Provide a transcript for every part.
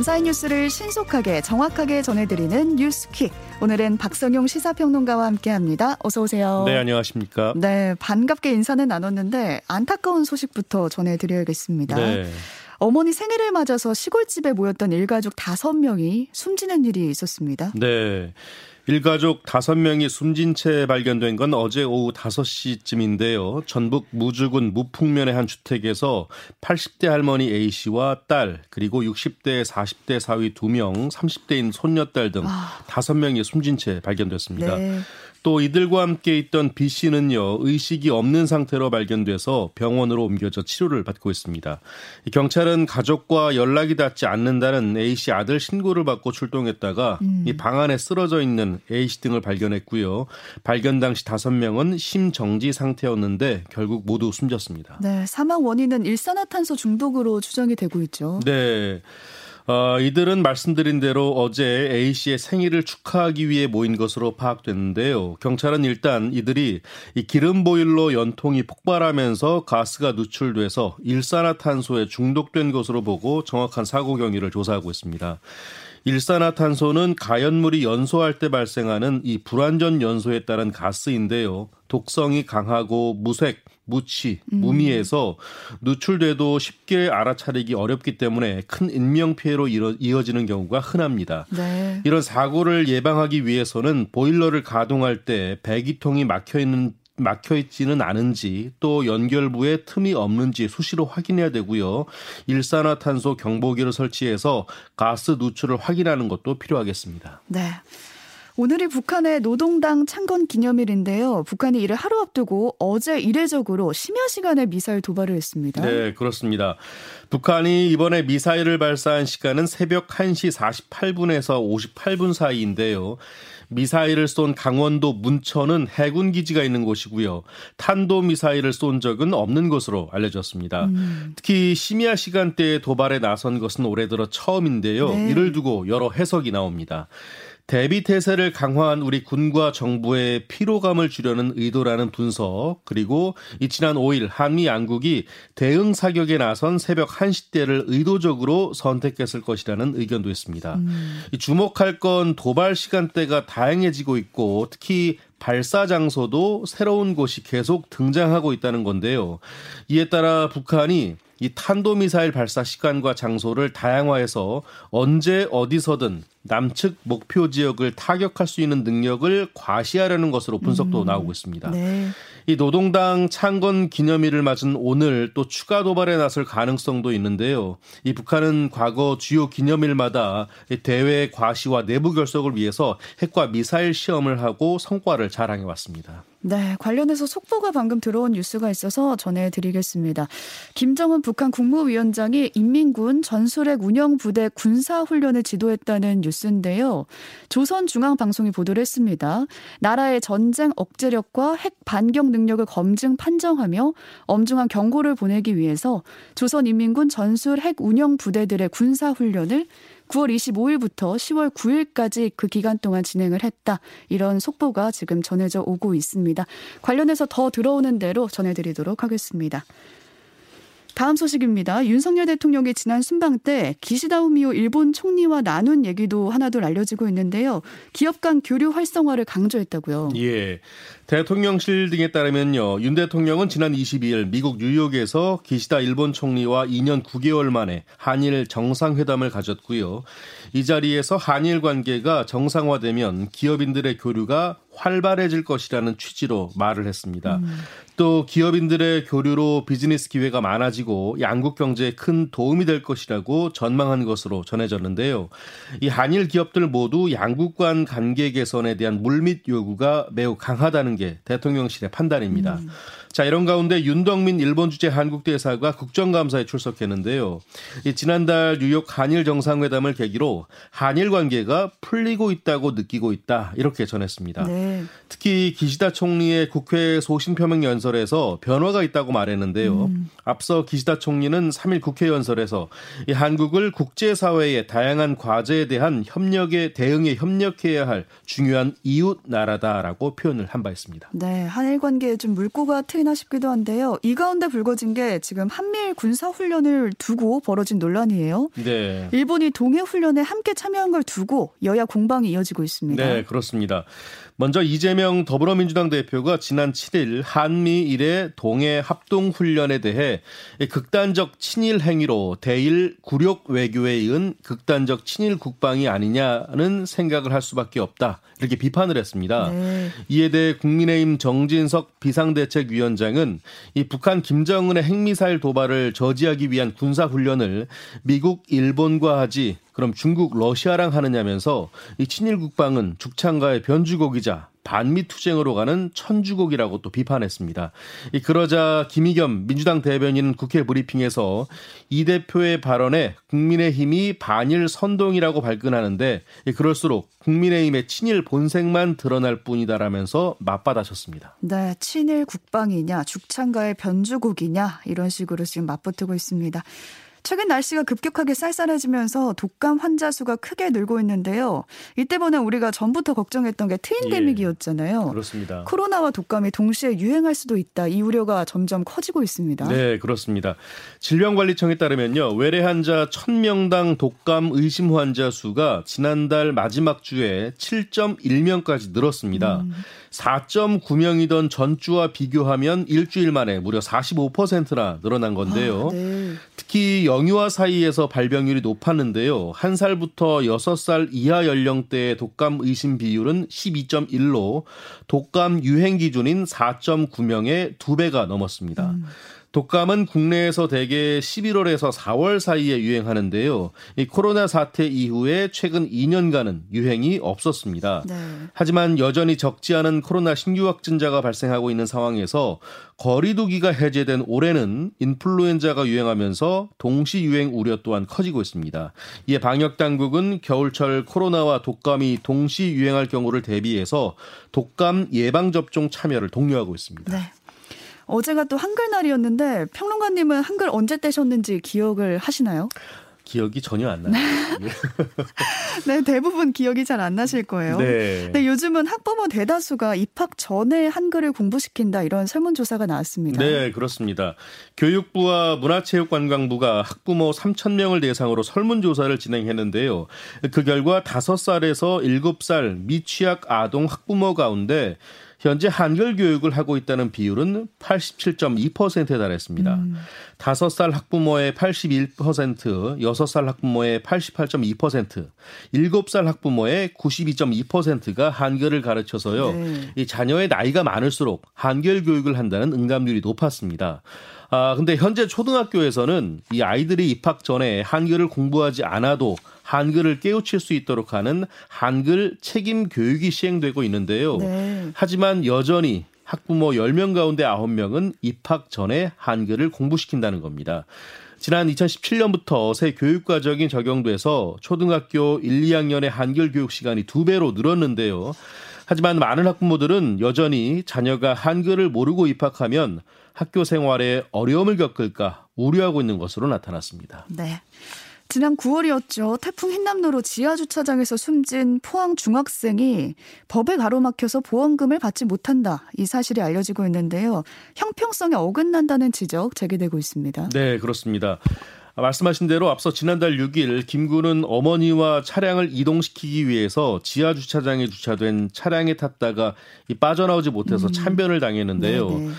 감사의 뉴스를 신속하게 정확하게 전해드리는 뉴스퀵. 오늘은 박성용 시사평론가와 함께합니다. 어서 오세요. 네, 안녕하십니까. 네, 반갑게 인사는 나눴는데 안타까운 소식부터 전해드려야겠습니다. 네. 어머니 생일을 맞아서 시골집에 모였던 일가족 다섯 명이 숨지는 일이 있었습니다. 네. 일가족 5명이 숨진 채 발견된 건 어제 오후 5시쯤인데요. 전북 무주군 무풍면의 한 주택에서 80대 할머니 A씨와 딸, 그리고 60대, 40대 사위 2명, 30대인 손녀딸 등 아. 5명이 숨진 채 발견됐습니다. 네. 또 이들과 함께 있던 B 씨는요 의식이 없는 상태로 발견돼서 병원으로 옮겨져 치료를 받고 있습니다. 경찰은 가족과 연락이 닿지 않는다는 A 씨 아들 신고를 받고 출동했다가 음. 이방 안에 쓰러져 있는 A 씨 등을 발견했고요. 발견 당시 다섯 명은 심정지 상태였는데 결국 모두 숨졌습니다. 네, 사망 원인은 일산화탄소 중독으로 추정이 되고 있죠. 네. 어, 이들은 말씀드린 대로 어제 A 씨의 생일을 축하하기 위해 모인 것으로 파악됐는데요. 경찰은 일단 이들이 이 기름 보일러 연통이 폭발하면서 가스가 누출돼서 일산화탄소에 중독된 것으로 보고 정확한 사고 경위를 조사하고 있습니다. 일산화탄소는 가연물이 연소할 때 발생하는 이 불완전 연소에 따른 가스인데요. 독성이 강하고 무색, 무치, 음. 무미에서 누출돼도 쉽게 알아차리기 어렵기 때문에 큰 인명 피해로 이어지는 경우가 흔합니다. 네. 이런 사고를 예방하기 위해서는 보일러를 가동할 때 배기통이 막혀 있는 막혀 있지는 않은지 또 연결부에 틈이 없는지 수시로 확인해야 되고요. 일산화탄소 경보기를 설치해서 가스 누출을 확인하는 것도 필요하겠습니다. 네. 오늘이 북한의 노동당 창건 기념일인데요. 북한이 이를 하루 앞두고 어제 이례적으로 심야 시간에 미사일 도발을 했습니다. 네, 그렇습니다. 북한이 이번에 미사일을 발사한 시간은 새벽 1시 48분에서 58분 사이인데요. 미사일을 쏜 강원도 문천은 해군 기지가 있는 곳이고요. 탄도 미사일을 쏜 적은 없는 것으로 알려졌습니다. 음. 특히 심야 시간대에 도발에 나선 것은 올해 들어 처음인데요. 네. 이를 두고 여러 해석이 나옵니다. 대비 태세를 강화한 우리 군과 정부의 피로감을 주려는 의도라는 분석, 그리고 이 지난 5일 한미 양국이 대응 사격에 나선 새벽 1시 때를 의도적으로 선택했을 것이라는 의견도 있습니다. 음. 주목할 건 도발 시간대가 다양해지고 있고 특히 발사 장소도 새로운 곳이 계속 등장하고 있다는 건데요. 이에 따라 북한이 이 탄도미사일 발사 시간과 장소를 다양화해서 언제 어디서든 남측 목표 지역을 타격할 수 있는 능력을 과시하려는 것으로 분석도 음. 나오고 있습니다. 네. 이 노동당 창건 기념일을 맞은 오늘 또 추가 도발에 나설 가능성도 있는데요. 이 북한은 과거 주요 기념일마다 대외 과시와 내부 결속을 위해서 핵과 미사일 시험을 하고 성과를 자랑해 왔습니다. 네, 관련해서 속보가 방금 들어온 뉴스가 있어서 전해드리겠습니다. 김정은 북한 국무위원장이 인민군 전술핵 운영부대 군사훈련을 지도했다는 뉴스인데요. 조선중앙방송이 보도를 했습니다. 나라의 전쟁 억제력과 핵 반경 능력을 검증 판정하며 엄중한 경고를 보내기 위해서 조선인민군 전술 핵 운영 부대들의 군사 훈련을 9월 25일부터 10월 9일까지 그 기간 동안 진행을 했다. 이런 속보가 지금 전해져 오고 있습니다. 관련해서 더 들어오는 대로 전해드리도록 하겠습니다. 다음 소식입니다. 윤석열 대통령이 지난 순방 때 기시다 우미오 일본 총리와 나눈 얘기도 하나둘 알려지고 있는데요. 기업 간 교류 활성화를 강조했다고요. 예. 대통령실 등에 따르면요. 윤 대통령은 지난 22일 미국 뉴욕에서 기시다 일본 총리와 2년 9개월 만에 한일 정상회담을 가졌고요. 이 자리에서 한일 관계가 정상화되면 기업인들의 교류가 활발해질 것이라는 취지로 말을 했습니다. 음. 또 기업인들의 교류로 비즈니스 기회가 많아지고 양국 경제에 큰 도움이 될 것이라고 전망한 것으로 전해졌는데요. 이 한일 기업들 모두 양국 간 관계 개선에 대한 물밑 요구가 매우 강하다는 게 대통령실의 판단입니다. 음. 자, 이런 가운데 윤덕민 일본 주재 한국 대사가 국정감사에 출석했는데요. 지난달 뉴욕 한일 정상회담을 계기로 한일 관계가 풀리고 있다고 느끼고 있다. 이렇게 전했습니다. 네. 특히 기시다 총리의 국회 소신 표명 연설에서 변화가 있다고 말했는데요. 음. 앞서 기시다 총리는 3일 국회 연설에서 이 한국을 국제 사회의 다양한 과제에 대한 협력에 대응에 협력해야 할 중요한 이웃 나라다라고 표현을 한 바 있습니다. 네, 한일 관계에 좀 물꼬가 트인 아니나 싶기도 한데요. 이 가운데 불거진 게 지금 한미일 군사 훈련을 두고 벌어진 논란이에요. 네. 일본이 동해 훈련에 함께 참여한 걸 두고 여야 공방이 이어지고 있습니다. 네, 그렇습니다. 먼저 이재명 더불어민주당 대표가 지난 7일 한미 일의 동해 합동 훈련에 대해 극단적 친일 행위로 대일 굴욕 외교에 이은 극단적 친일 국방이 아니냐는 생각을 할 수밖에 없다. 이렇게 비판을 했습니다. 네. 이에 대해 국민의힘 정진석 비상대책위원장은 이 북한 김정은의 핵미사일 도발을 저지하기 위한 군사 훈련을 미국, 일본과 하지 그럼 중국, 러시아랑 하느냐면서 이 친일 국방은 죽창가의 변주곡이자 반미 투쟁으로 가는 천주곡이라고 또 비판했습니다. 이 그러자 김의겸 민주당 대변인은 국회 브리핑에서 이 대표의 발언에 국민의힘이 반일 선동이라고 발끈하는데 그럴수록 국민의힘의 친일 본색만 드러날 뿐이다라면서 맞받아쳤습니다. 네, 친일 국방이냐 죽창가의 변주곡이냐 이런 식으로 지금 맞붙고 있습니다. 최근 날씨가 급격하게 쌀쌀해지면서 독감 환자 수가 크게 늘고 있는데요. 이때보다 우리가 전부터 걱정했던 게 트윈데믹이었잖아요. 예, 그렇습니다. 코로나와 독감이 동시에 유행할 수도 있다. 이 우려가 점점 커지고 있습니다. 네, 그렇습니다. 질병관리청에 따르면요. 외래 환자 1000명당 독감 의심 환자 수가 지난달 마지막 주에 7.1명까지 늘었습니다. 음. 4.9명이던 전주와 비교하면 일주일 만에 무려 45%나 늘어난 건데요. 아, 네. 특히 영유아 사이에서 발병률이 높았는데요. 한 살부터 6살 이하 연령대의 독감 의심 비율은 12.1로 독감 유행 기준인 4.9명의 2배가 넘었습니다. 음. 독감은 국내에서 대개 11월에서 4월 사이에 유행하는데요. 이 코로나 사태 이후에 최근 2년간은 유행이 없었습니다. 네. 하지만 여전히 적지 않은 코로나 신규 확진자가 발생하고 있는 상황에서 거리두기가 해제된 올해는 인플루엔자가 유행하면서 동시 유행 우려 또한 커지고 있습니다. 이에 방역 당국은 겨울철 코로나와 독감이 동시 유행할 경우를 대비해서 독감 예방 접종 참여를 독려하고 있습니다. 네. 어제가 또 한글날이었는데 평론가님은 한글 언제 떼셨는지 기억을 하시나요? 기억이 전혀 안 나요. 네, 대부분 기억이 잘 안 나실 거예요. 네. 네. 요즘은 학부모 대다수가 입학 전에 한글을 공부시킨다 이런 설문조사가 나왔습니다. 네, 그렇습니다. 교육부와 문화체육관광부가 학부모 3천 명을 대상으로 설문조사를 진행했는데요. 그 결과 5살에서 7살 미취학 아동 학부모 가운데 현재 한글 교육을 하고 있다는 비율은 87.2%에 달했습니다. 음. 5살 학부모의 81%, 6살 학부모의 88.2%, 7살 학부모의 92.2%가 한글을 가르쳐서요. 네. 이 자녀의 나이가 많을수록 한글 교육을 한다는 응답률이 높았습니다. 아, 근데 현재 초등학교에서는 이 아이들이 입학 전에 한글을 공부하지 않아도 한글을 깨우칠 수 있도록 하는 한글 책임 교육이 시행되고 있는데요. 네. 하지만 여전히 학부모 10명 가운데 9명은 입학 전에 한글을 공부시킨다는 겁니다. 지난 2017년부터 새 교육과정이 적용돼서 초등학교 1, 2학년의 한글 교육 시간이 두 배로 늘었는데요. 하지만 많은 학부모들은 여전히 자녀가 한글을 모르고 입학하면 학교 생활에 어려움을 겪을까 우려하고 있는 것으로 나타났습니다. 네. 지난 9월이었죠. 태풍 흰남노로 지하 주차장에서 숨진 포항 중학생이 법에 가로막혀서 보험금을 받지 못한다. 이 사실이 알려지고 있는데요. 형평성에 어긋난다는 지적 제기되고 있습니다. 네, 그렇습니다. 말씀하신 대로 앞서 지난달 6일 김군은 어머니와 차량을 이동시키기 위해서 지하 주차장에 주차된 차량에 탔다가 빠져나오지 못해서 음. 참변을 당했는데요. 네네.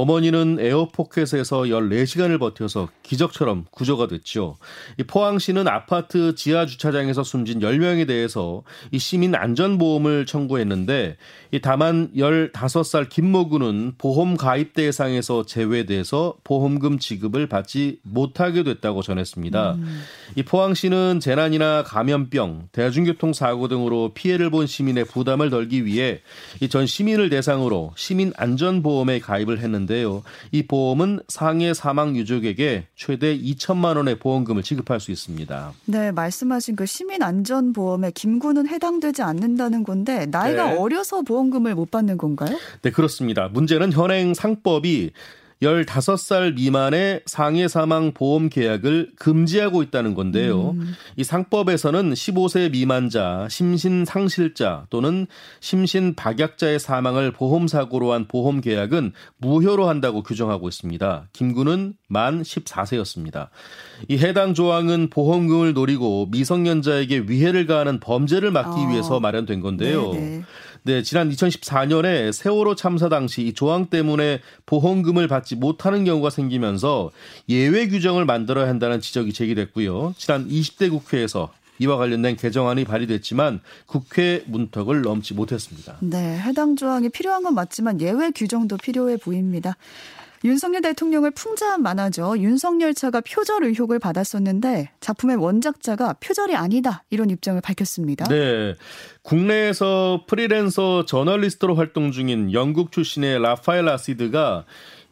어머니는 에어포켓에서 14시간을 버텨서 기적처럼 구조가 됐죠. 이 포항시는 아파트 지하 주차장에서 숨진 10명에 대해서 이 시민 안전보험을 청구했는데 이 다만 15살 김모구는 보험 가입 대상에서 제외돼서 보험금 지급을 받지 못하게 됐다고 전했습니다. 음. 이 포항시는 재난이나 감염병, 대중교통 사고 등으로 피해를 본 시민의 부담을 덜기 위해 이전 시민을 대상으로 시민 안전보험에 가입을 했는데 있는데요. 이 보험은 상해 사망 유족에게 최대 2천만 원의 보험금을 지급할 수 있습니다. 네, 말씀하신 그 시민 안전 보험에 김구는 해당되지 않는다는 건데 나이가 네. 어려서 보험금을 못 받는 건가요? 네, 그렇습니다. 문제는 현행 상법이 15살 미만의 상해 사망 보험 계약을 금지하고 있다는 건데요. 음. 이 상법에서는 15세 미만자, 심신 상실자 또는 심신 박약자의 사망을 보험 사고로 한 보험 계약은 무효로 한다고 규정하고 있습니다. 김구는 만 14세였습니다. 이 해당 조항은 보험금을 노리고 미성년자에게 위해를 가하는 범죄를 막기 어. 위해서 마련된 건데요. 네네. 네, 지난 2014년에 세월호 참사 당시 이 조항 때문에 보험금을 받지 못하는 경우가 생기면서 예외 규정을 만들어야 한다는 지적이 제기됐고요. 지난 20대 국회에서 이와 관련된 개정안이 발의됐지만 국회 문턱을 넘지 못했습니다. 네, 해당 조항이 필요한 건 맞지만 예외 규정도 필요해 보입니다. 윤석열 대통령을 풍자한 만화죠. 윤석열차가 표절 의혹을 받았었는데 작품의 원작자가 표절이 아니다 이런 입장을 밝혔습니다. 네. 국내에서 프리랜서 저널리스트로 활동 중인 영국 출신의 라파엘 아시드가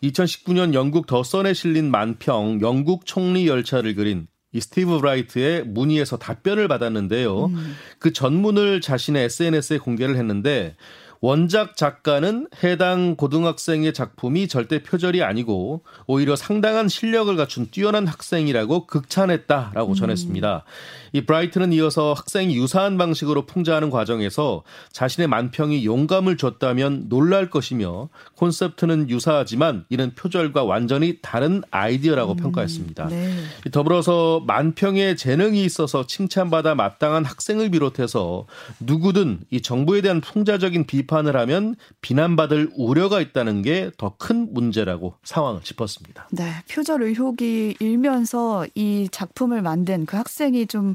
2019년 영국 더선에 실린 만평 영국 총리 열차를 그린 이 스티브 브라이트에 문의해서 답변을 받았는데요. 음. 그 전문을 자신의 SNS에 공개를 했는데 원작 작가는 해당 고등학생의 작품이 절대 표절이 아니고 오히려 상당한 실력을 갖춘 뛰어난 학생이라고 극찬했다라고 음. 전했습니다. 이 브라이트는 이어서 학생이 유사한 방식으로 풍자하는 과정에서 자신의 만평이 영감을 줬다면 놀랄 것이며 콘셉트는 유사하지만 이는 표절과 완전히 다른 아이디어라고 음. 평가했습니다. 네. 더불어서 만평의 재능이 있어서 칭찬받아 마땅한 학생을 비롯해서 누구든 이 정부에 대한 풍자적인 비판 을 하면 비난받을 우려가 있다는 게 더 큰 문제라고 상황을 짚었습니다. 네, 표절 의혹이 일면서 이 작품을 만든 그 학생이 좀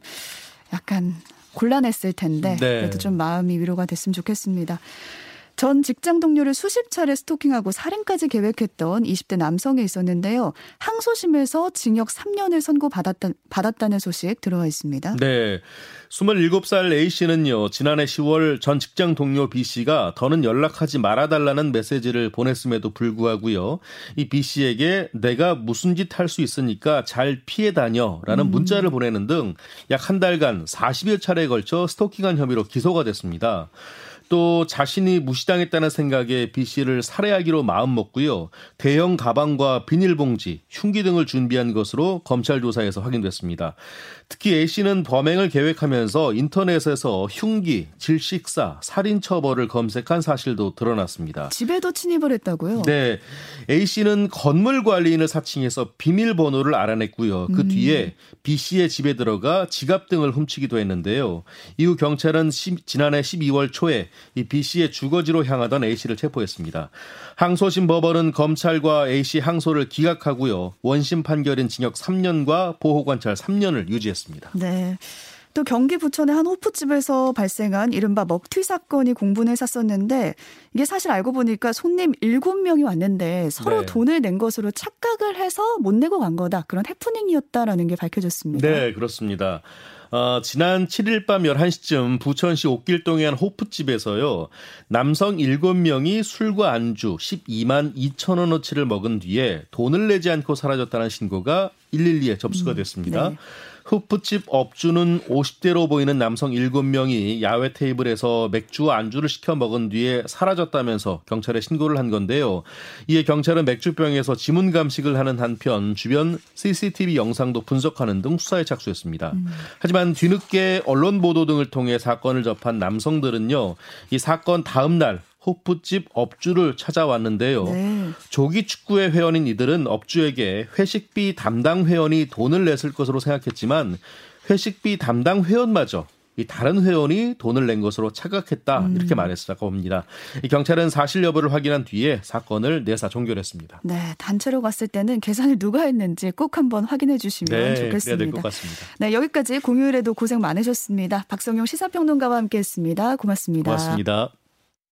약간 곤란했을 텐데 네. 그래도 좀 마음이 위로가 됐으면 좋겠습니다. 전 직장 동료를 수십 차례 스토킹하고 살인까지 계획했던 20대 남성이 있었는데요. 항소심에서 징역 3년을 선고받았다, 받았다는 소식 들어와 있습니다. 네. 27살 A씨는요, 지난해 10월 전 직장 동료 B씨가 더는 연락하지 말아달라는 메시지를 보냈음에도 불구하고요. 이 B씨에게 내가 무슨 짓 할 수 있으니까 잘 피해 다녀 라는 음. 문자를 보내는 등 약 한 달간 40여 차례에 걸쳐 스토킹한 혐의로 기소가 됐습니다. 또 자신이 무시당했다는 생각에 B 씨를 살해하기로 마음먹고요. 대형 가방과 비닐봉지, 흉기 등을 준비한 것으로 검찰 조사에서 확인됐습니다. 특히 A 씨는 범행을 계획하면서 인터넷에서 흉기, 질식사, 살인 처벌을 검색한 사실도 드러났습니다. 집에도 침입을 했다고요? 네. A 씨는 건물 관리인을 사칭해서 비밀번호를 알아냈고요. 그 음. 뒤에 B 씨의 집에 들어가 지갑 등을 훔치기도 했는데요. 이후 경찰은 지난해 12월 초에 이 B 씨의 주거지로 향하던 A 씨를 체포했습니다. 항소심 법원은 검찰과 A 씨 항소를 기각하고요. 원심 판결인 징역 3년과 보호 관찰 3년을 유지했습니다. 네. 또 경기 부천의 한 호프집에서 발생한 이른바 먹튀 사건이 공분을 샀었는데 이게 사실 알고 보니까 손님 7명이 왔는데 서로 네. 돈을 낸 것으로 착각을 해서 못 내고 간 거다. 그런 해프닝이었다라는 게 밝혀졌습니다. 네, 그렇습니다. 어, 지난 7일 밤 11시쯤 부천시 옥길동의 한 호프집에서요. 남성 7명이 술과 안주 12만 2천 원어치를 먹은 뒤에 돈을 내지 않고 사라졌다는 신고가 112에 접수가 음, 됐습니다. 음, 네. 후프집 업주는 50대로 보이는 남성 7명이 야외 테이블에서 맥주와 안주를 시켜 먹은 뒤에 사라졌다면서 경찰에 신고를 한 건데요. 이에 경찰은 맥주병에서 지문 감식을 하는 한편 주변 CCTV 영상도 분석하는 등 수사에 착수했습니다. 음. 하지만 뒤늦게 언론 보도 등을 통해 사건을 접한 남성들은요. 이 사건 다음 날 호프집 업주를 찾아왔는데요. 네. 조기 축구회 회원인 이들은 업주에게 회식비 담당 회원이 돈을 냈을 것으로 생각했지만 회식비 담당 회원마저 이 다른 회원이 돈을 낸 것으로 착각했다 음. 이렇게 말했다고 합니다. 이 경찰은 사실 여부를 확인한 뒤에 사건을 내사 종결했습니다. 네, 단체로 갔을 때는 계산을 누가 했는지 꼭 한번 확인해 주시면 네, 좋겠습니다. 될것 같습니다. 네, 여기까지 공휴일에도 고생 많으셨습니다. 박성용 시사평론가와 함께했습니다. 고맙습니다. 고맙습니다.